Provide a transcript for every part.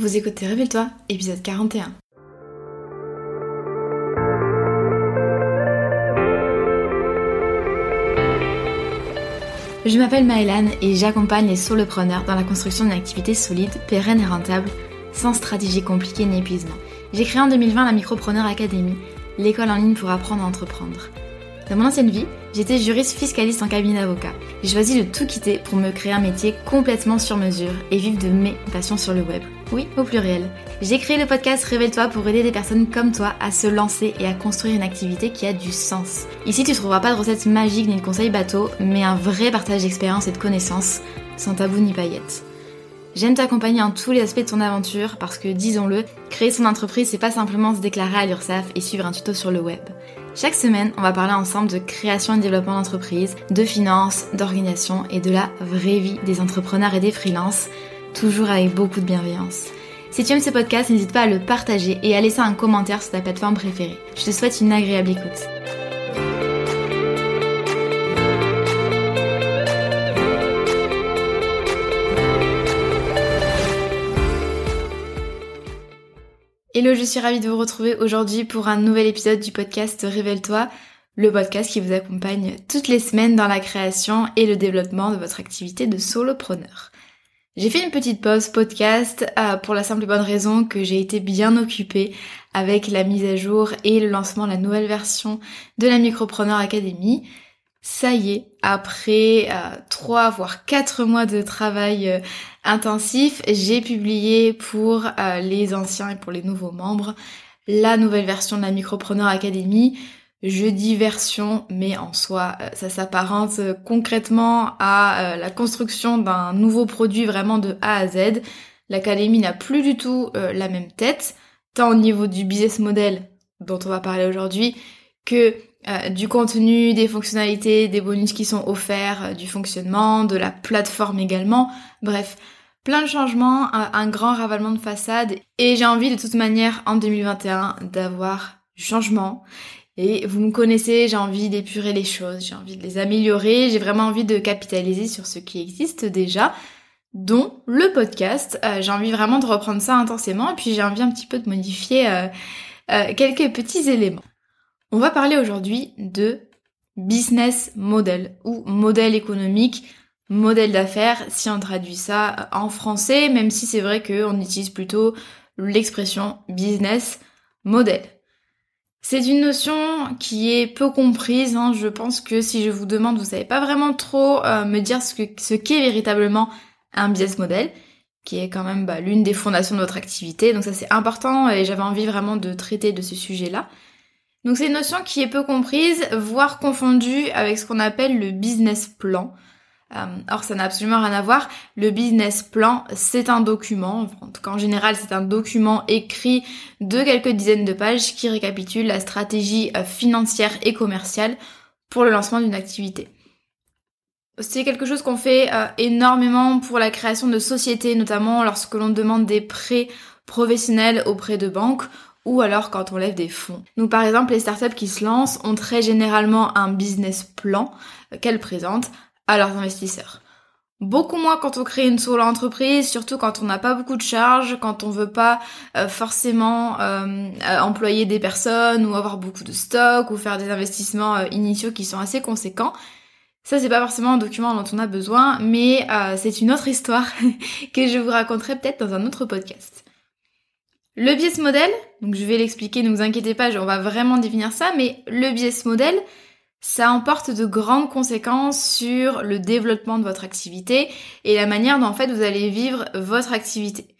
Vous écoutez Révèle-toi, épisode 41. Je m'appelle Maëlan et j'accompagne les solopreneurs dans la construction d'une activité solide, pérenne et rentable, sans stratégie compliquée ni épuisement. J'ai créé en 2020 la Micropreneur Academy, l'école en ligne pour apprendre à entreprendre. Dans mon ancienne vie, j'étais juriste fiscaliste en cabinet d'avocat. J'ai choisi de tout quitter pour me créer un métier complètement sur mesure et vivre de mes passions sur le web. Oui, au pluriel. J'ai créé le podcast Révèle-toi pour aider des personnes comme toi à se lancer et à construire une activité qui a du sens. Ici, tu trouveras pas de recettes magiques ni de conseils bateaux, mais un vrai partage d'expérience et de connaissances, sans tabou ni paillettes. J'aime t'accompagner en tous les aspects de ton aventure parce que, disons-le, créer son entreprise, c'est pas simplement se déclarer à l'URSSAF et suivre un tuto sur le web. Chaque semaine, on va parler ensemble de création et développement d'entreprise, de finances, d'organisation et de la vraie vie des entrepreneurs et des freelances, toujours avec beaucoup de bienveillance. Si tu aimes ce podcast, n'hésite pas à le partager et à laisser un commentaire sur ta plateforme préférée. Je te souhaite une agréable écoute. Hello, je suis ravie de vous retrouver aujourd'hui pour un nouvel épisode du podcast Révèle-toi, le podcast qui vous accompagne toutes les semaines dans la création et le développement de votre activité de solopreneur. J'ai fait une petite pause podcast euh, pour la simple et bonne raison que j'ai été bien occupée avec la mise à jour et le lancement de la nouvelle version de la Micropreneur Academy. Ça y est, après euh, trois voire quatre mois de travail euh, intensif, j'ai publié pour les anciens et pour les nouveaux membres la nouvelle version de la Micropreneur Academy. Je dis version, mais en soi, ça s'apparente concrètement à la construction d'un nouveau produit vraiment de A à Z. L'académie n'a plus du tout la même tête, tant au niveau du business model dont on va parler aujourd'hui, que euh, du contenu, des fonctionnalités, des bonus qui sont offerts, euh, du fonctionnement, de la plateforme également. Bref, plein de changements, un, grand ravalement de façade. Et j'ai envie de toute manière en 2021 d'avoir changement. Et vous me connaissez, j'ai envie d'épurer les choses, j'ai envie de les améliorer, j'ai vraiment envie de capitaliser sur ce qui existe déjà, dont le podcast. Euh, j'ai envie vraiment de reprendre ça intensément et puis j'ai envie un petit peu de modifier quelques petits éléments. On va parler aujourd'hui de business model ou modèle économique, modèle d'affaires, si on traduit ça en français, même si c'est vrai qu'on utilise plutôt l'expression business model. C'est une notion qui est peu comprise. Hein. Je pense que si je vous demande, vous savez pas vraiment trop euh, me dire ce qu'est véritablement un business model, qui est quand même bah, l'une des fondations de votre activité. Donc ça c'est important et j'avais envie vraiment de traiter de ce sujet-là. Donc c'est une notion qui est peu comprise, voire confondue avec ce qu'on appelle le business plan. Euh, or ça n'a absolument rien à voir. Le business plan, c'est un document, en tout cas en général c'est un document écrit de quelques dizaines de pages qui récapitule la stratégie euh, financière et commerciale pour le lancement d'une activité. C'est quelque chose qu'on fait euh, énormément pour la création de sociétés, notamment lorsque l'on demande des prêts professionnels auprès de banques ou alors quand on lève des fonds. Donc par exemple, les startups qui se lancent ont très généralement un business plan qu'elles présentent à leurs investisseurs. Beaucoup moins quand on crée une solo entreprise, surtout quand on n'a pas beaucoup de charges, quand on veut pas euh, forcément euh, euh, employer des personnes ou avoir beaucoup de stocks ou faire des investissements initiaux qui sont assez conséquents. Ça c'est pas forcément un document dont on a besoin, mais c'est une autre histoire que je vous raconterai peut-être dans un autre podcast. Le business model, donc je vais l'expliquer, ne vous inquiétez pas, on va vraiment définir ça, mais le business model, ça emporte de grandes conséquences sur le développement de votre activité et la manière dont en fait vous allez vivre votre activité.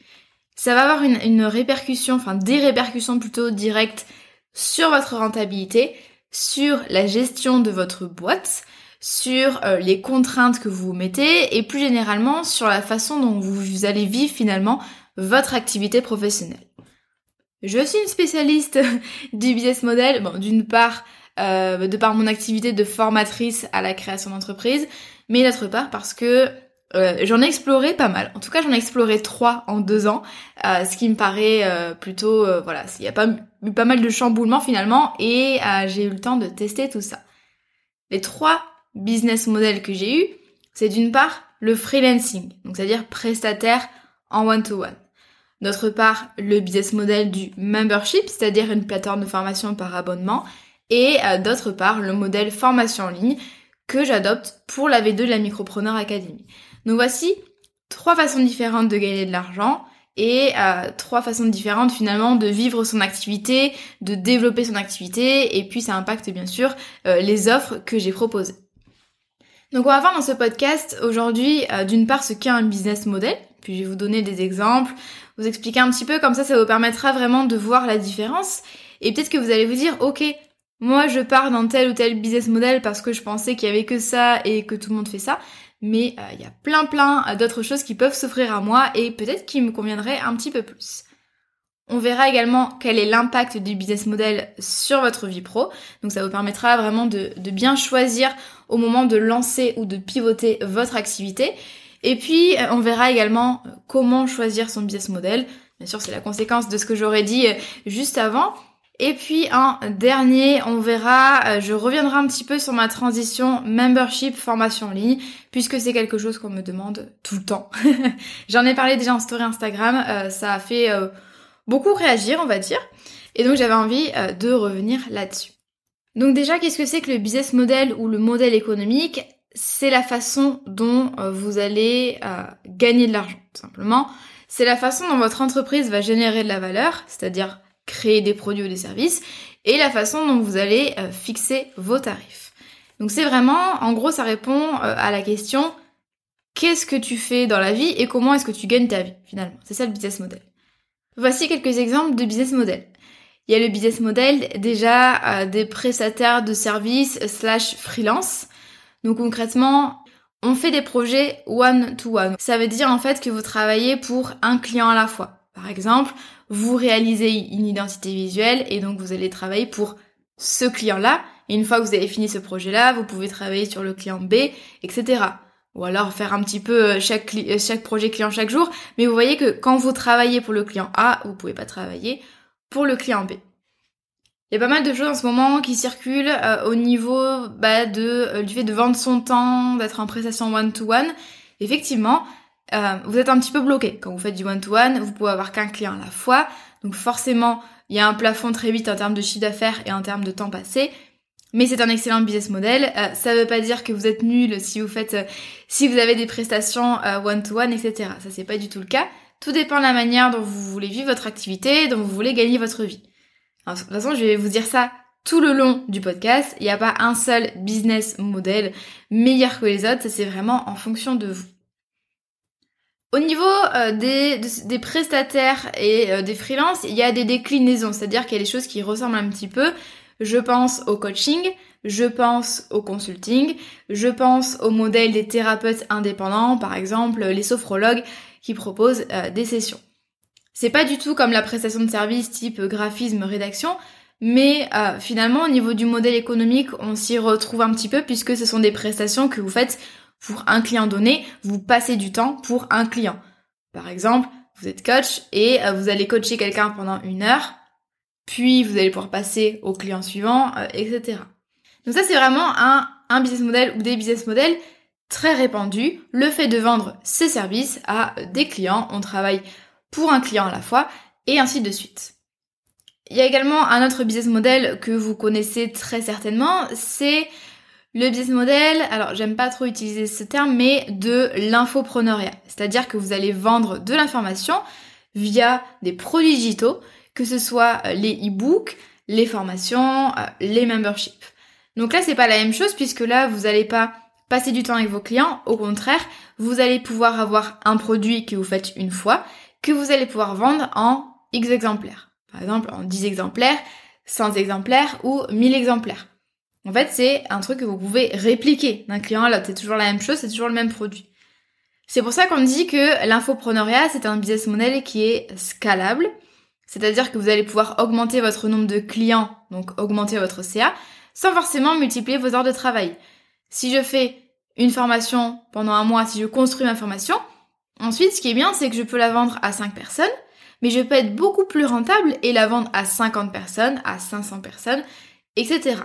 Ça va avoir une, répercussion, enfin des répercussions plutôt directes sur votre rentabilité, sur la gestion de votre boîte, sur euh, les contraintes que vous vous mettez et plus généralement sur la façon dont vous allez vivre finalement votre activité professionnelle. Je suis une spécialiste du business model, bon, d'une part, euh, de par mon activité de formatrice à la création d'entreprise, mais d'autre part parce que euh, j'en ai exploré pas mal. En tout cas, j'en ai exploré trois en deux ans, euh, ce qui me paraît plutôt, voilà, il y a pas eu pas mal de chamboulements finalement, et j'ai eu le temps de tester tout ça. Les trois business models que j'ai eu, c'est d'une part le freelancing, donc c'est-à-dire prestataire en one-to-one. D'autre part, le business model du membership, c'est-à-dire une plateforme de formation par abonnement. Et euh, d'autre part, le modèle formation en ligne que j'adopte pour la V2 de la Micropreneur Academy. Donc voici trois façons différentes de gagner de l'argent et euh, trois façons différentes finalement de vivre son activité, de développer son activité et puis ça impacte bien sûr euh, les offres que j'ai proposées. Donc on va voir dans ce podcast aujourd'hui euh, d'une part ce qu'est un business model, puis je vais vous donner des exemples, vous expliquer un petit peu comme ça ça vous permettra vraiment de voir la différence et peut-être que vous allez vous dire ok moi je pars dans tel ou tel business model parce que je pensais qu'il y avait que ça et que tout le monde fait ça, mais euh, il y a plein plein d'autres choses qui peuvent s'offrir à moi et peut-être qui me conviendraient un petit peu plus. On verra également quel est l'impact du business model sur votre vie pro. Donc ça vous permettra vraiment de, bien choisir au moment de lancer ou de pivoter votre activité. Et puis euh, on verra également euh, comment choisir son business model. Bien sûr c'est la conséquence de ce que j'aurais dit euh, juste avant. Et puis un dernier, on verra, je reviendrai un petit peu sur ma transition membership formation en ligne, puisque c'est quelque chose qu'on me demande tout le temps. J'en ai parlé déjà en story Instagram, ça a fait beaucoup réagir, on va dire. Et donc j'avais envie euh, de revenir là-dessus. Donc déjà, qu'est-ce que c'est que le business model ou le modèle économique? C'est la façon dont euh, vous allez euh, gagner de l'argent, tout simplement. C'est la façon dont votre entreprise va générer de la valeur, c'est-à-dire créer des produits ou des services, et la façon dont vous allez fixer vos tarifs. Donc c'est vraiment, en gros, ça répond à la question qu'est-ce que tu fais dans la vie et comment est-ce que tu gagnes ta vie finalement? C'est ça le business model. Voici quelques exemples de business model. Il y a le business model déjà euh, des prestataires de services slash freelance. Donc concrètement, on fait des projets one to one. Ça veut dire en fait que vous travaillez pour un client à la fois. Par exemple, vous réalisez une identité visuelle et donc vous allez travailler pour ce client-là. Et une fois que vous avez fini ce projet-là, vous pouvez travailler sur le client B, etc ou alors faire un petit peu euh, chaque, euh, chaque projet client chaque jour. Mais vous voyez que quand vous travaillez pour le client A, vous pouvez pas travailler pour le client B. Il y a pas mal de choses en ce moment qui circulent euh, au niveau bah, de, du fait de vendre son temps, d'être en prestation one-to-one. Effectivement, vous êtes un petit peu bloqué. Quand vous faites du one-to-one, vous pouvez avoir qu'un client à la fois. Donc forcément, il y a un plafond très vite en termes de chiffre d'affaires et en termes de temps passé. Mais c'est un excellent business model. Euh, ça veut pas dire que vous êtes nul si vous faites, euh, si vous avez des prestations one to one, etc. Ça c'est pas du tout le cas. Tout dépend de la manière dont vous voulez vivre votre activité, dont vous voulez gagner votre vie. de toute façon, je vais vous dire ça tout le long du podcast. Il n'y a pas un seul business model meilleur que les autres. Ça c'est vraiment en fonction de vous. Au niveau euh, des, prestataires et des freelances, il y a des déclinaisons, c'est-à-dire qu'il y a des choses qui ressemblent un petit peu. Je pense au coaching, je pense au consulting, je pense au modèle des thérapeutes indépendants, par exemple les sophrologues qui proposent euh, des sessions. C'est pas du tout comme la prestation de service type graphisme, rédaction, mais euh, finalement au niveau du modèle économique, on s'y retrouve un petit peu puisque ce sont des prestations que vous faites pour un client donné, vous passez du temps pour un client. Par exemple, vous êtes coach et euh, vous allez coacher quelqu'un pendant une heure, puis vous allez pouvoir passer au client suivant, euh, etc. Donc ça c'est vraiment un, un business model ou des business models très répandus, le fait de vendre ses services à des clients, on travaille pour un client à la fois, et ainsi de suite. Il y a également un autre business model que vous connaissez très certainement, c'est le business model, alors j'aime pas trop utiliser ce terme, mais de l'infopreneuriat. C'est-à-dire que vous allez vendre de l'information via des produits digitaux que ce soit euh, les e-books, les formations, euh, les memberships. Donc là, c'est pas la même chose puisque là, vous n'allez pas passer du temps avec vos clients. Au contraire, vous allez pouvoir avoir un produit que vous faites une fois, que vous allez pouvoir vendre en X exemplaires. Par exemple, en 10 exemplaires, 100 exemplaires ou 1000 exemplaires. En fait, c'est un truc que vous pouvez répliquer d'un client à l'autre. C'est toujours la même chose, c'est toujours le même produit. C'est pour ça qu'on dit que l'infopreneuriat, c'est un business model qui est scalable, c'est-à-dire que vous allez pouvoir augmenter votre nombre de clients, donc augmenter votre CA, sans forcément multiplier vos heures de travail. Si je fais une formation pendant un mois, si je construis ma formation, ensuite ce qui est bien c'est que je peux la vendre à 5 personnes, mais je peux être beaucoup plus rentable et la vendre à 50 personnes, à 500 personnes, etc.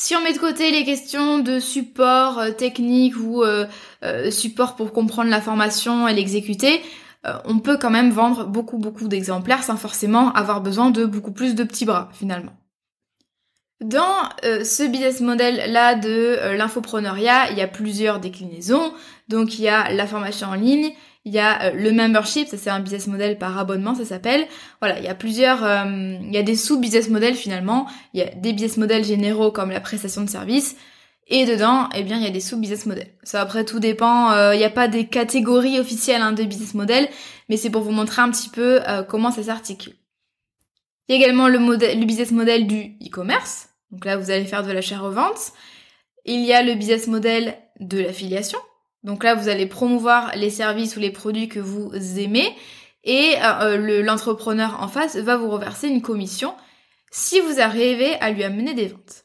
Si on met de côté les questions de support euh, technique ou euh, euh, support pour comprendre la formation et l'exécuter, on peut quand même vendre beaucoup beaucoup d'exemplaires sans forcément avoir besoin de beaucoup plus de petits bras finalement. Dans ce business model là de l'infopreneuriat, il y a plusieurs déclinaisons. Donc il y a la formation en ligne, il y a euh, le membership, ça c'est un business model par abonnement, ça s'appelle. Voilà, il y a plusieurs, il y a des sous-business models finalement. Il y a des business models généraux comme la prestation de services. Et dedans, eh bien, il y a des sous-business models. Ça, après, tout dépend. Il n'y a pas des catégories officielles hein, de business model, mais c'est pour vous montrer un petit peu comment ça s'articule. Il y a également le, le business model du e-commerce. Donc là, vous allez faire de l'achat-revente. Il y a le business model de l'affiliation. Donc là, vous allez promouvoir les services ou les produits que vous aimez et euh, euh, l'entrepreneur en face va vous reverser une commission si vous arrivez à lui amener des ventes.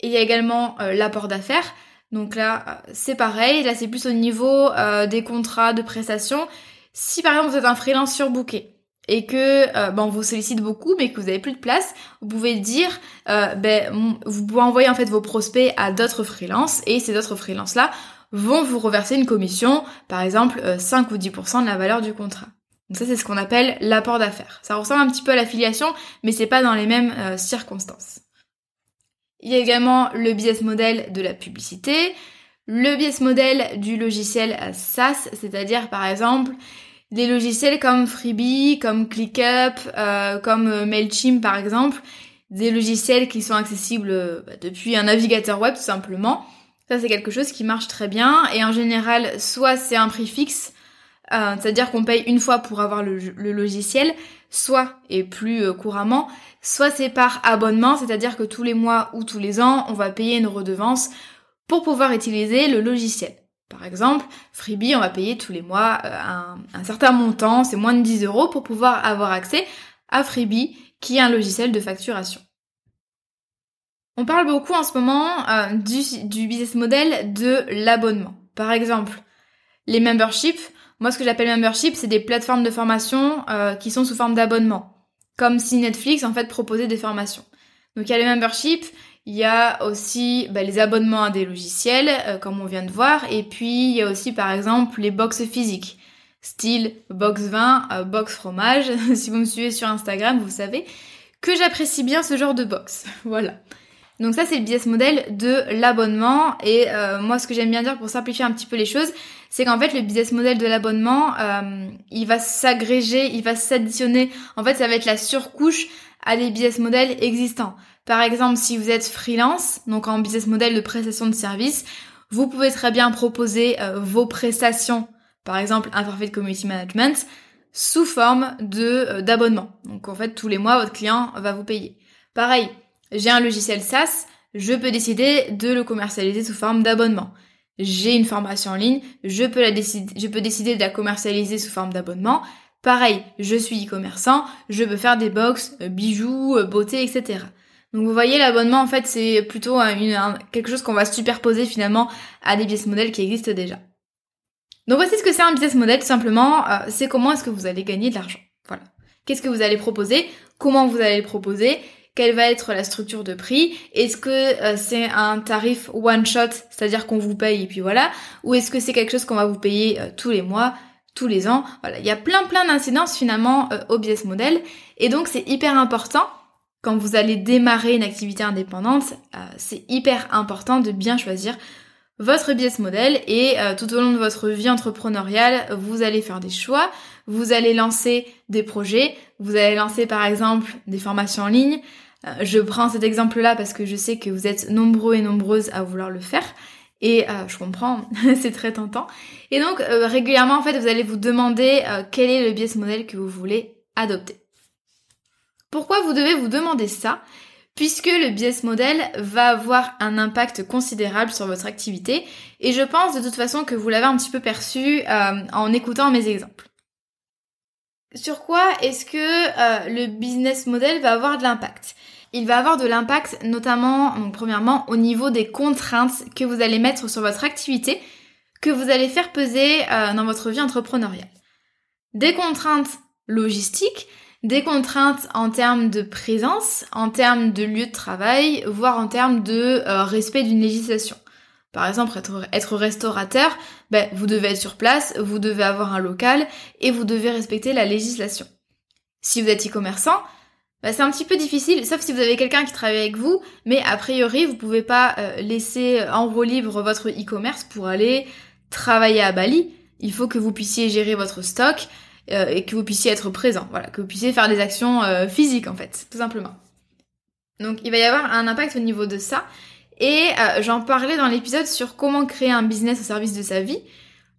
Il y a également euh, l'apport d'affaires. Donc là, c'est pareil. Là, c'est plus au niveau des contrats de prestations. Si par exemple vous êtes un freelance surbooké, et que ben, vous sollicite beaucoup mais que vous avez plus de place, vous pouvez dire ben, vous pouvez envoyer en fait vos prospects à d'autres freelances et ces autres freelances là vont vous reverser une commission, par exemple 5 euh, ou 10% de la valeur du contrat. Donc ça c'est ce qu'on appelle l'apport d'affaires. Ça ressemble un petit peu à l'affiliation mais c'est pas dans les mêmes circonstances. Il y a également le business model de la publicité, le business model du logiciel SaaS, c'est-à-dire par exemple des logiciels comme Freebie, comme ClickUp, euh, comme euh, Mailchimp par exemple, des logiciels qui sont accessibles euh, bah, depuis un navigateur web tout simplement. Ça c'est quelque chose qui marche très bien et en général soit c'est un prix fixe, c'est-à-dire qu'on paye une fois pour avoir le, logiciel, soit et plus couramment, soit c'est par abonnement, c'est-à-dire que tous les mois ou tous les ans on va payer une redevance pour pouvoir utiliser le logiciel. Par exemple, Freebie, on va payer tous les mois euh, un, certain montant, c'est moins de 10 euros pour pouvoir avoir accès à Freebie, qui est un logiciel de facturation. On parle beaucoup en ce moment euh, du, business model de l'abonnement. Par exemple, les memberships. Moi, ce que j'appelle membership, c'est des plateformes de formation euh, qui sont sous forme d'abonnement. Comme si Netflix, en fait, proposait des formations. Donc, il y a les memberships, il y a aussi bah, les abonnements à des logiciels, euh, comme on vient de voir, et puis il y a aussi par exemple les box physiques, style box vin, box fromage. si vous me suivez sur Instagram, vous savez que j'apprécie bien ce genre de box. voilà. Donc ça c'est le business model de l'abonnement et euh, moi ce que j'aime bien dire pour simplifier un petit peu les choses, c'est qu'en fait le business model de l'abonnement, il va s'agréger, il va s'additionner. En fait ça va être la surcouche à des business models existants. Par exemple, si vous êtes freelance, donc en business model de prestation de service, vous pouvez très bien proposer euh, vos prestations, par exemple un forfait de community management, sous forme de euh, d'abonnement. Donc en fait, tous les mois, votre client va vous payer. Pareil, j'ai un logiciel SaaS, je peux décider de le commercialiser sous forme d'abonnement. J'ai une formation en ligne, je peux, décider, de la commercialiser sous forme d'abonnement. Pareil, je suis e-commerçant, je peux faire des box, euh, bijoux, beauté, etc. Donc vous voyez, l'abonnement en fait c'est plutôt quelque chose qu'on va superposer finalement à des business models qui existent déjà. Donc voici ce que c'est un business model simplement, euh, c'est comment est-ce que vous allez gagner de l'argent. Voilà. Qu'est-ce que vous allez proposer? Comment vous allez le proposer? Quelle va être la structure de prix Est-ce que euh, c'est un tarif one shot, c'est-à-dire qu'on vous paye et puis voilà Ou est-ce que c'est quelque chose qu'on va vous payer euh, tous les mois tous les ans? Voilà, il y a plein plein d'incidences finalement au business model et donc c'est hyper important quand vous allez démarrer une activité indépendante, euh, c'est hyper important de bien choisir votre business model et euh, tout au long de votre vie entrepreneuriale, vous allez faire des choix, vous allez lancer des projets, vous allez lancer par exemple des formations en ligne. Euh, je prends cet exemple-là parce que je sais que vous êtes nombreux et nombreuses à vouloir le faire. Et je comprends, c'est très tentant. Et donc régulièrement en fait, vous allez vous demander quel est le business model que vous voulez adopter. Pourquoi vous devez vous demander ça Puisque le business model va avoir un impact considérable sur votre activité? Et je pense de toute façon que vous l'avez un petit peu perçu euh, en écoutant mes exemples. Sur quoi est-ce que euh, le business model va avoir de l'impact? Il va avoir de l'impact notamment, premièrement, au niveau des contraintes que vous allez mettre sur votre activité, que vous allez faire peser euh, dans votre vie entrepreneuriale. Des contraintes logistiques, des contraintes en termes de présence, en termes de lieu de travail, voire en termes de euh, respect d'une législation. Par exemple être, restaurateur, ben, vous devez être sur place, vous devez avoir un local et vous devez respecter la législation. Si vous êtes e-commerçant, ben, c'est un petit peu difficile, sauf si vous avez quelqu'un qui travaille avec vous, mais a priori vous pouvez pas euh, laisser en vos livres votre e-commerce pour aller travailler à Bali. Il faut que vous puissiez gérer votre stock euh, et que vous puissiez être présent, que vous puissiez faire des actions euh, physiques en fait, tout simplement. Donc il va y avoir un impact au niveau de ça. Et euh, j'en parlais dans l'épisode sur comment créer un business au service de sa vie.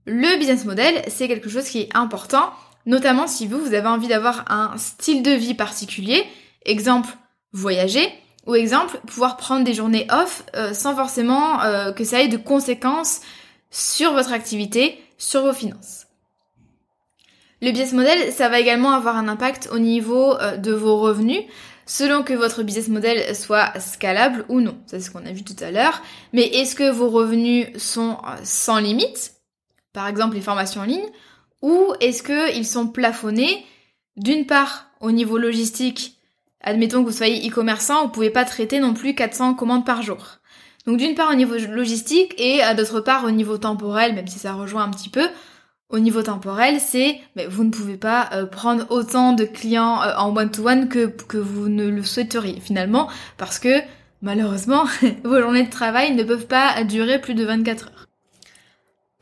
Le business model, c'est quelque chose qui est important, notamment si vous, vous avez envie d'avoir un style de vie particulier. Exemple, voyager. Ou exemple, pouvoir prendre des journées off euh, sans forcément euh, que ça ait de conséquences sur votre activité, sur vos finances. Le business model, ça va également avoir un impact au niveau de vos revenus selon que votre business model soit scalable ou non. C'est ce qu'on a vu tout à l'heure. Mais est-ce que vos revenus sont euh, sans limite? Par exemple, les formations en ligne? Ou est-ce qu'ils sont plafonnés? D'une part au niveau logistique Admettons que vous soyez e-commerçant, vous pouvez pas traiter non plus 400 commandes par jour. Donc d'une part au niveau logistique et euh, d'autre part au niveau temporel, même si ça rejoint un petit peu, au niveau temporel, c'est mais vous ne pouvez pas euh, prendre autant de clients euh, en one-to-one que, que vous ne le souhaiteriez finalement, parce que malheureusement, vos journées de travail ne peuvent pas durer plus de 24 heures.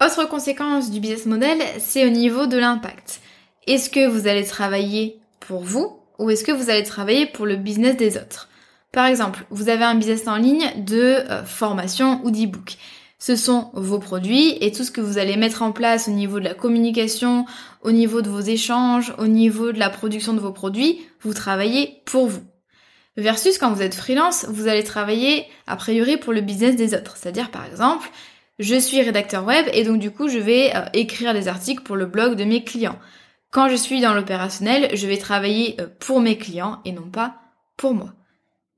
Autre conséquence du business model, c'est au niveau de l'impact. Est-ce que vous allez travailler pour vous ou est-ce que vous allez travailler pour le business des autres? Par exemple, vous avez un business en ligne de euh, formation ou d'e-book ce sont vos produits et tout ce que vous allez mettre en place au niveau de la communication, au niveau de vos échanges, au niveau de la production de vos produits, vous travaillez pour vous. Versus quand vous êtes freelance, vous allez travailler a priori pour le business des autres. C'est-à-dire par exemple, je suis rédacteur web et donc du coup je vais euh, écrire des articles pour le blog de mes clients. Quand je suis dans l'opérationnel, je vais travailler euh, pour mes clients et non pas pour moi.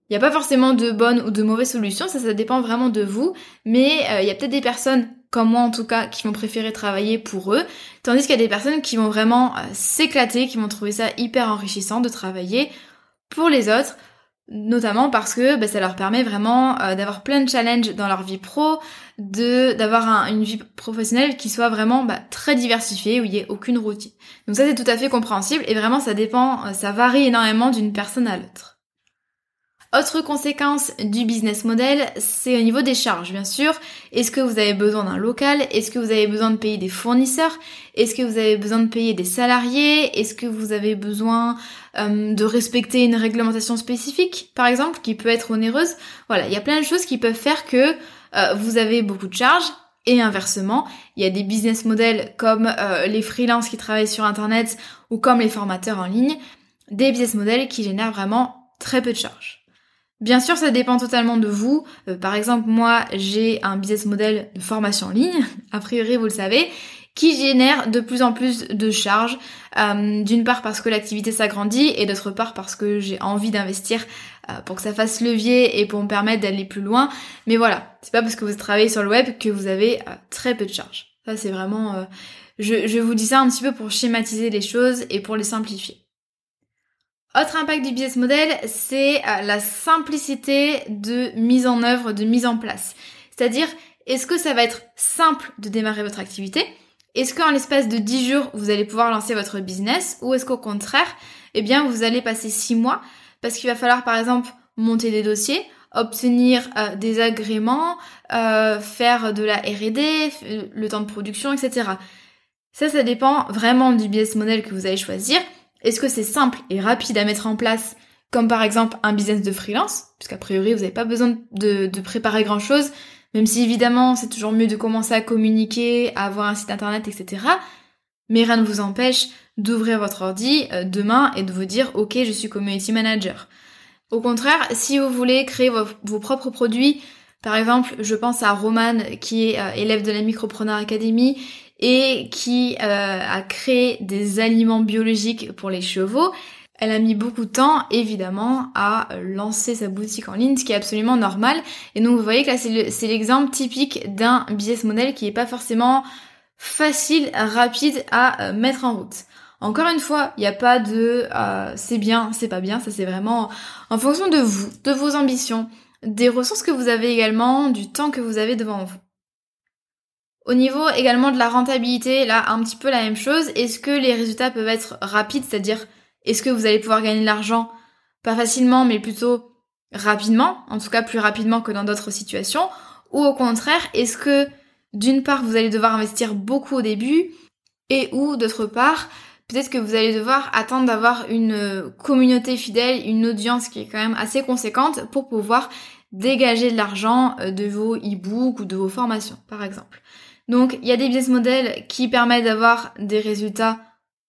Il n'y a pas forcément de bonnes ou de mauvaises solutions, ça, dépend vraiment de vous, mais euh, il y a peut-être des personnes, comme moi en tout cas, qui vont préférer travailler pour eux, tandis qu'il y a des personnes qui vont vraiment euh, s'éclater, qui vont trouver ça hyper enrichissant de travailler pour les autres, notamment parce que bah, ça leur permet vraiment euh, d'avoir plein de challenges dans leur vie pro, de d'avoir une vie professionnelle qui soit vraiment bah, très diversifiée, où il n'y ait aucune routine. Donc ça c'est tout à fait compréhensible, et vraiment ça dépend, ça varie énormément d'une personne à l'autre. Autre conséquence du business model, c'est au niveau des charges, bien sûr. Est-ce que vous avez besoin d'un local? Est-ce que vous avez besoin de payer des fournisseurs? Est-ce que vous avez besoin de payer des salariés? Est-ce que vous avez besoin euh, de respecter une réglementation spécifique, par exemple, qui peut être onéreuse? Voilà, il y a plein de choses qui peuvent faire que euh, vous avez beaucoup de charges. Et inversement, il y a des business models comme euh, les freelances qui travaillent sur Internet ou comme les formateurs en ligne, des business models qui génèrent vraiment très peu de charges. Bien sûr, ça dépend totalement de vous. Euh, par exemple, moi, j'ai un business model de formation en ligne, a priori, vous le savez, qui génère de plus en plus de charges. Euh, d'une part parce que l'activité s'agrandit et d'autre part parce que j'ai envie d'investir euh, pour que ça fasse levier et pour me permettre d'aller plus loin. Mais voilà, c'est pas parce que vous travaillez sur le web que vous avez très peu de charges. Ça, c'est vraiment... Je, je vous dis ça un petit peu pour schématiser les choses et pour les simplifier. Autre impact du business model, c'est euh, la simplicité de mise en œuvre, de mise en place. C'est-à-dire, est-ce que ça va être simple de démarrer votre activité? Est-ce qu'en l'espace de 10 jours, vous allez pouvoir lancer votre business? Ou est-ce qu'au contraire, eh bien, vous allez passer 6 mois? Parce qu'il va falloir, par exemple, monter des dossiers, obtenir euh, des agréments, euh, faire de la R&D, le temps de production, etc. Ça, ça dépend vraiment du business model que vous allez choisir. Est-ce que c'est simple et rapide à mettre en place, comme par exemple un business de freelance, puisqu'a priori vous n'avez pas besoin de, préparer grand chose, même si évidemment c'est toujours mieux de commencer à communiquer, à avoir un site internet, etc. Mais rien ne vous empêche d'ouvrir votre ordi euh, demain et de vous dire ok je suis community manager. Au contraire, si vous voulez créer vos, propres produits, par exemple, je pense à Roman qui est euh, élève de la Micropreneur Academy et qui euh, a créé des aliments biologiques pour les chevaux. Elle a mis beaucoup de temps, évidemment, à lancer sa boutique en ligne, ce qui est absolument normal. Et donc, vous voyez que là, c'est l'exemple typique d'un business model qui n'est pas forcément facile, rapide à euh, mettre en route. Encore une fois, il n'y a pas de euh, c'est bien, c'est pas bien, ça c'est vraiment en fonction de vous, de vos ambitions, des ressources que vous avez également, du temps que vous avez devant vous. Au niveau également de la rentabilité, là un petit peu la même chose. Est-ce que les résultats peuvent être rapides, c'est-à-dire est-ce que vous allez pouvoir gagner de l'argent? Pas facilement mais plutôt rapidement, en tout cas plus rapidement que dans d'autres situations, ou au contraire, est-ce que d'une part vous allez devoir investir beaucoup au début et ou d'autre part, peut-être que vous allez devoir attendre d'avoir une communauté fidèle, une audience qui est quand même assez conséquente pour pouvoir dégager de l'argent euh, de vos e-books ou de vos formations, par exemple. Donc, il y a des business models qui permettent d'avoir des résultats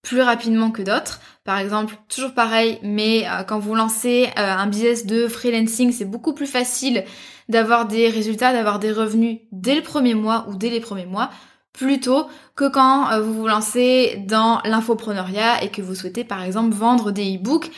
plus rapidement que d'autres. Par exemple, toujours pareil, mais euh, quand vous lancez euh, un business de freelancing, c'est beaucoup plus facile d'avoir des résultats, d'avoir des revenus dès le premier mois ou dès les premiers mois, plutôt que quand euh, vous vous lancez dans l'infopreneuriat et que vous souhaitez par exemple vendre des e-books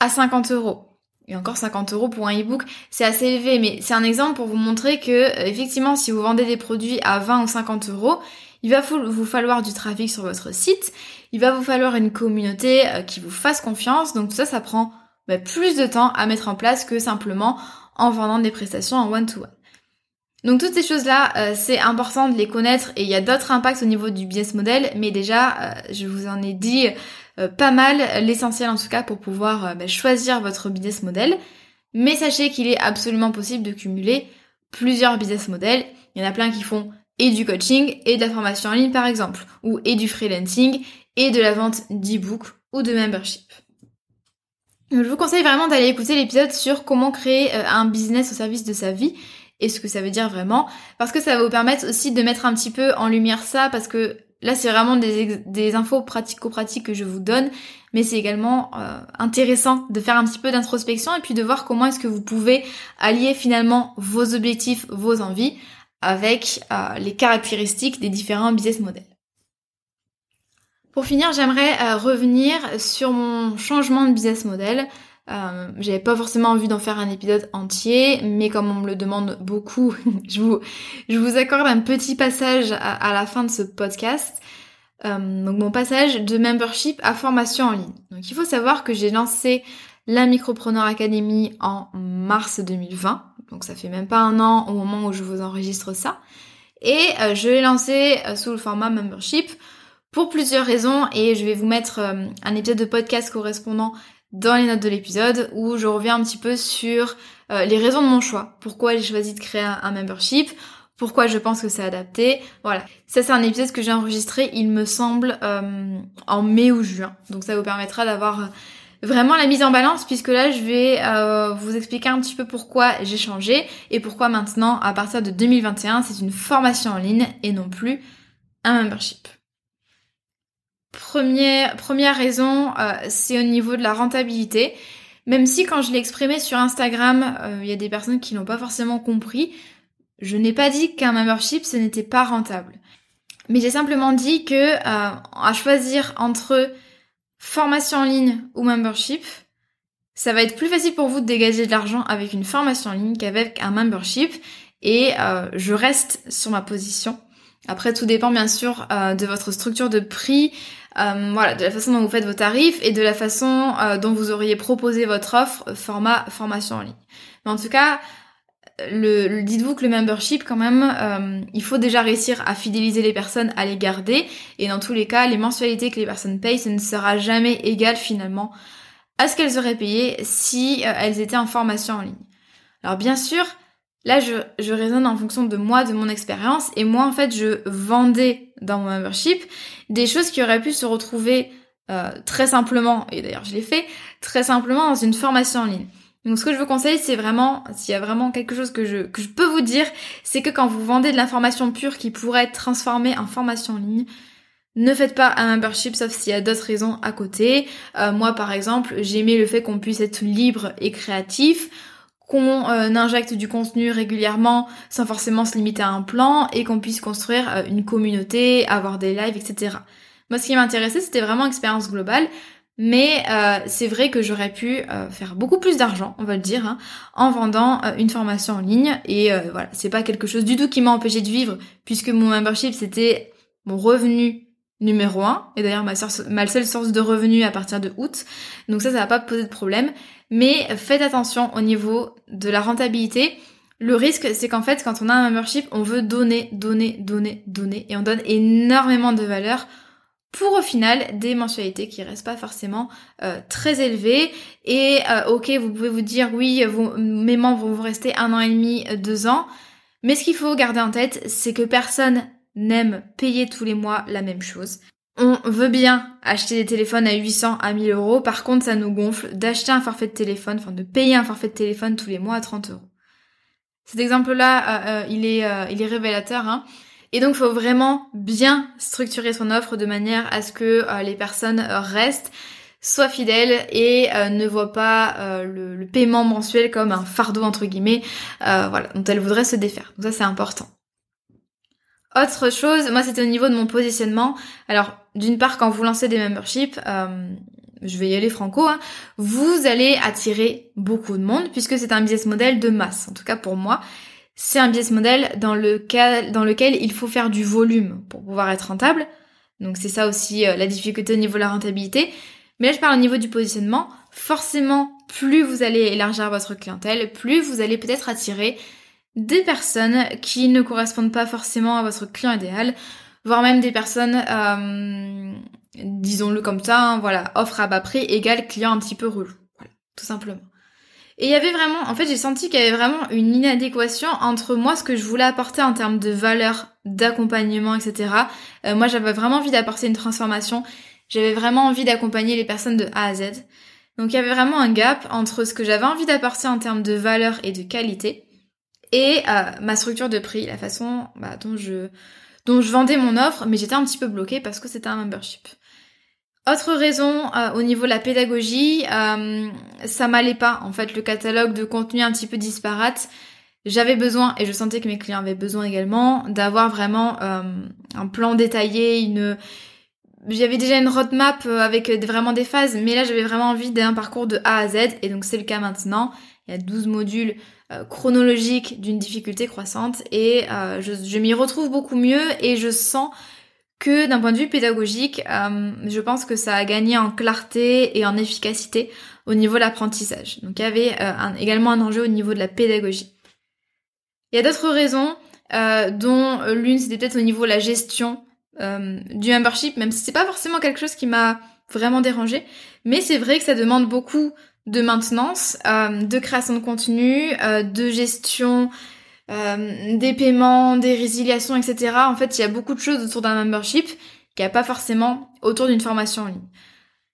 à 50 euros. Et encore 50 euros pour un e-book, c'est assez élevé, mais c'est un exemple pour vous montrer que effectivement, si vous vendez des produits à 20 ou 50 euros, il va vous falloir du trafic sur votre site, il va vous falloir une communauté euh, qui vous fasse confiance, donc tout ça, ça prend bah, plus de temps à mettre en place que simplement en vendant des prestations en one-to-one. Donc toutes ces choses-là, euh, c'est important de les connaître et il y a d'autres impacts au niveau du business model, mais déjà, euh, je vous en ai dit pas mal, l'essentiel en tout cas pour pouvoir bah, choisir votre business model. Mais sachez qu'il est absolument possible de cumuler plusieurs business models. Il y en a plein qui font et du coaching et de la formation en ligne par exemple, ou et du freelancing et de la vente d'e-book ou de membership. je vous conseille vraiment d'aller écouter l'épisode sur comment créer euh, un business au service de sa vie et ce que ça veut dire vraiment, parce que ça va vous permettre aussi de mettre un petit peu en lumière ça, parce que là c'est vraiment des, infos pratico-pratiques que je vous donne, mais c'est également euh, intéressant de faire un petit peu d'introspection et puis de voir comment est-ce que vous pouvez allier finalement vos objectifs, vos envies avec euh, les caractéristiques des différents business models. Pour finir, j'aimerais euh, revenir sur mon changement de business model. Euh, J'avais pas forcément envie d'en faire un épisode entier, mais comme on me le demande beaucoup, je, vous, je vous accorde un petit passage à, la fin de ce podcast. Euh, donc mon passage de membership à formation en ligne. Donc il faut savoir que j'ai lancé la Micropreneur Academy en mars 2020. Donc ça fait même pas un an au moment où je vous enregistre ça. Et euh, je l'ai lancé euh, sous le format membership pour plusieurs raisons et je vais vous mettre un épisode de podcast correspondant dans les notes de l'épisode où je reviens un petit peu sur les raisons de mon choix. Pourquoi j'ai choisi de créer un, membership, pourquoi je pense que c'est adapté. Voilà. Ça c'est un épisode que j'ai enregistré, il me semble, en mai ou juin. Donc ça vous permettra d'avoir vraiment la mise en balance puisque là je vais euh, vous expliquer un petit peu pourquoi j'ai changé et pourquoi maintenant à partir de 2021 c'est une formation en ligne et non plus un membership. Première, première raison, euh, c'est au niveau de la rentabilité. Même si quand je l'ai exprimé sur Instagram, euh, il y a des personnes qui n'ont pas forcément compris, je n'ai pas dit qu'un membership ce n'était pas rentable. Mais j'ai simplement dit que à choisir entre formation en ligne ou membership, ça va être plus facile pour vous de dégager de l'argent avec une formation en ligne qu'avec un membership. Et euh, je reste sur ma position. Après, tout dépend bien sûr euh, de votre structure de prix, euh, de la façon dont vous faites vos tarifs et de la façon dont vous auriez proposé votre offre format formation en ligne. Mais en tout cas, dites-vous que le membership quand même, euh, il faut déjà réussir à fidéliser les personnes, à les garder. Et dans tous les cas, les mensualités que les personnes payent, ce ne sera jamais égal finalement à ce qu'elles auraient payé si euh, elles étaient en formation en ligne. Alors bien sûr, là je, je raisonne en fonction de moi, de mon expérience. Et moi en fait, je vendais dans mon membership des choses qui auraient pu se retrouver euh, très simplement, et d'ailleurs je l'ai fait, très simplement dans une formation en ligne. Donc ce que je vous conseille, c'est vraiment, s'il y a vraiment quelque chose que je, que je peux vous dire, c'est que quand vous vendez de l'information pure qui pourrait être transformée en formation en ligne, ne faites pas un membership sauf s'il y a d'autres raisons à côté. Euh, moi par exemple, j'aimais le fait qu'on puisse être libre et créatif, qu'on euh, injecte du contenu régulièrement sans forcément se limiter à un plan et qu'on puisse construire euh, une communauté, avoir des lives, etc. Moi ce qui m'intéressait c'était vraiment expérience globale. Mais euh, c'est vrai que j'aurais pu faire beaucoup plus d'argent, on va le dire, hein, en vendant une formation en ligne. Et voilà, c'est pas quelque chose du tout qui m'a empêché de vivre, puisque mon membership c'était mon revenu numéro un, et d'ailleurs ma, seule source de revenus à partir de août. Donc ça, ça va pas poser de problème. Mais faites attention au niveau de la rentabilité. Le risque, c'est qu'en fait, quand on a un membership, on veut donner, donner, donner, donner, et on donne énormément de valeur pour au final des mensualités qui restent pas forcément euh, très élevées. Et euh, ok, vous pouvez vous dire oui, mes membres vont rester un an et demi, euh, deux ans. Mais ce qu'il faut garder en tête, c'est que personne n'aime payer tous les mois la même chose. On veut bien acheter des téléphones à 800, à 1000 euros. Par contre, ça nous gonfle d'acheter un forfait de téléphone, enfin de payer un forfait de téléphone tous les mois à 30 euros. Cet exemple-là, il, est, il est révélateur. Hein. Et donc, il faut vraiment bien structurer son offre de manière à ce que euh, les personnes euh, restent, soient fidèles et euh, ne voient pas le, paiement mensuel comme un fardeau entre guillemets, voilà, dont elles voudraient se défaire. Donc ça, c'est important. Autre chose, moi, c'était au niveau de mon positionnement. Alors, d'une part, quand vous lancez des memberships, je vais y aller franco, hein, vous allez attirer beaucoup de monde puisque c'est un business model de masse, en tout cas pour moi c'est un business model dans lequel, dans lequel il faut faire du volume pour pouvoir être rentable. Donc c'est ça aussi euh, la difficulté au niveau de la rentabilité. Mais là je parle au niveau du positionnement. Forcément, plus vous allez élargir votre clientèle, plus vous allez peut-être attirer des personnes qui ne correspondent pas forcément à votre client idéal, voire même des personnes, euh, disons-le comme ça, hein, voilà, offre à bas prix égale client un petit peu relou. Voilà, tout simplement. Et il y avait vraiment, en fait, j'ai senti qu'il y avait vraiment une inadéquation entre moi, ce que je voulais apporter en termes de valeur, d'accompagnement, etc. Euh, moi, j'avais vraiment envie d'apporter une transformation. J'avais vraiment envie d'accompagner les personnes de A à Z. Donc, il y avait vraiment un gap entre ce que j'avais envie d'apporter en termes de valeur et de qualité et euh, ma structure de prix, la façon bah, dont je vendais mon offre, mais j'étais un petit peu bloquée parce que c'était un membership. Autre raison, euh, au niveau de la pédagogie, euh, ça m'allait pas. En fait, le catalogue de contenu un petit peu disparate. J'avais besoin, et je sentais que mes clients avaient besoin également, d'avoir vraiment euh, un plan détaillé, une... J'avais déjà une roadmap avec vraiment des phases, mais là j'avais vraiment envie d'un parcours de A à Z, et donc c'est le cas maintenant. Il y a 12 modules chronologiques d'une difficulté croissante, et je, je m'y retrouve beaucoup mieux, et je sens que d'un point de vue pédagogique, euh, je pense que ça a gagné en clarté et en efficacité au niveau de l'apprentissage. Donc il y avait euh, également un enjeu au niveau de la pédagogie. Il y a d'autres raisons, euh, dont l'une c'était peut-être au niveau de la gestion du membership, même si c'est pas forcément quelque chose qui m'a vraiment dérangé, mais c'est vrai que ça demande beaucoup de maintenance, de création de contenu, de gestion euh, des paiements, des résiliations, etc. En fait, il y a beaucoup de choses autour d'un membership qui a pas forcément autour d'une formation en ligne.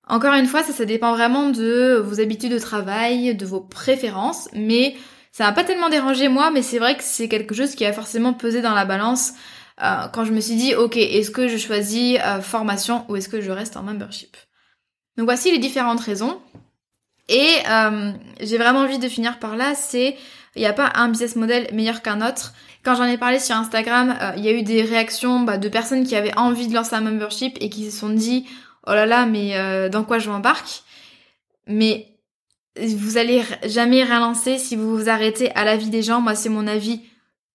Encore une fois, ça, ça dépend vraiment de vos habitudes de travail, de vos préférences, mais ça m'a pas tellement dérangé moi, mais c'est vrai que c'est quelque chose qui a forcément pesé dans la balance euh, quand je me suis dit, ok, est-ce que je choisis euh, formation ou est-ce que je reste en membership? Donc voici les différentes raisons. Et j'ai vraiment envie de finir par là, c'est il n'y a pas un business model meilleur qu'un autre. Quand j'en ai parlé sur Instagram, euh, il y a eu des réactions bah, de personnes qui avaient envie de lancer un membership et qui se sont dit oh là là mais euh, dans quoi je m'embarque? Mais vous allez jamais rien lancer si vous vous arrêtez à l'avis des gens. Moi c'est mon avis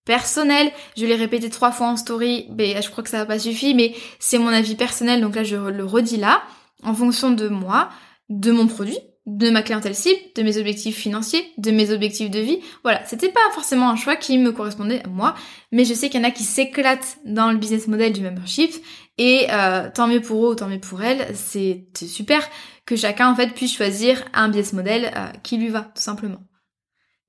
personnel. Je l'ai répété trois fois en story, mais je crois que ça n'a pas suffi, mais c'est mon avis personnel, donc là je le redis là, en fonction de moi, de mon produit, de ma clientèle cible, de mes objectifs financiers, de mes objectifs de vie. Voilà, c'était pas forcément un choix qui me correspondait à moi, mais je sais qu'il y en a qui s'éclatent dans le business model du membership et euh, tant mieux pour eux tant mieux pour elles, c'est super que chacun en fait puisse choisir un business model euh, qui lui va tout simplement.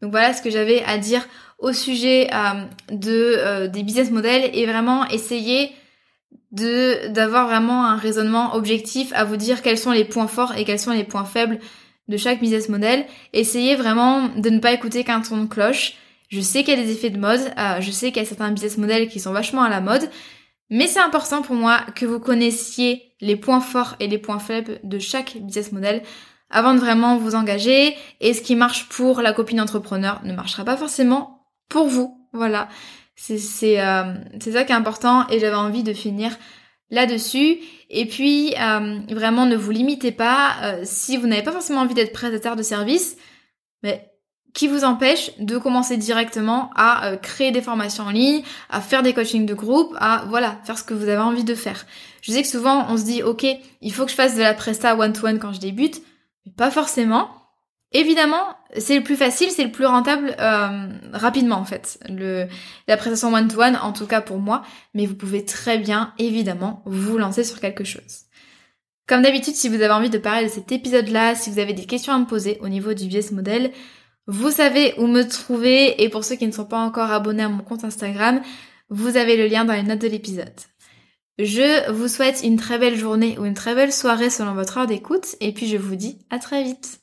Donc voilà ce que j'avais à dire au sujet euh, de des business models et vraiment essayer de d'avoir vraiment un raisonnement objectif à vous dire quels sont les points forts et quels sont les points faibles de chaque business model. Essayez vraiment de ne pas écouter qu'un ton de cloche. Je sais qu'il y a des effets de mode, euh, je sais qu'il y a certains business models qui sont vachement à la mode, mais c'est important pour moi que vous connaissiez les points forts et les points faibles de chaque business model avant de vraiment vous engager. Et ce qui marche pour la copine entrepreneur ne marchera pas forcément pour vous. Voilà. C'est euh, ça qui est important et j'avais envie de finir là-dessus. Et puis, euh, vraiment, ne vous limitez pas. Euh, si vous n'avez pas forcément envie d'être prestataire de service, mais qui vous empêche de commencer directement à euh, créer des formations en ligne, à faire des coachings de groupe, à voilà, faire ce que vous avez envie de faire. Je sais que souvent on se dit ok, il faut que je fasse de la presta one-to-one quand je débute, mais pas forcément. Évidemment, c'est le plus facile, c'est le plus rentable euh, rapidement en fait. La prestation one-to-one, en tout cas pour moi, mais vous pouvez très bien, évidemment, vous lancer sur quelque chose. Comme d'habitude, si vous avez envie de parler de cet épisode-là, si vous avez des questions à me poser au niveau du business model, vous savez où me trouver et pour ceux qui ne sont pas encore abonnés à mon compte Instagram, vous avez le lien dans les notes de l'épisode. Je vous souhaite une très belle journée ou une très belle soirée selon votre heure d'écoute et puis je vous dis à très vite.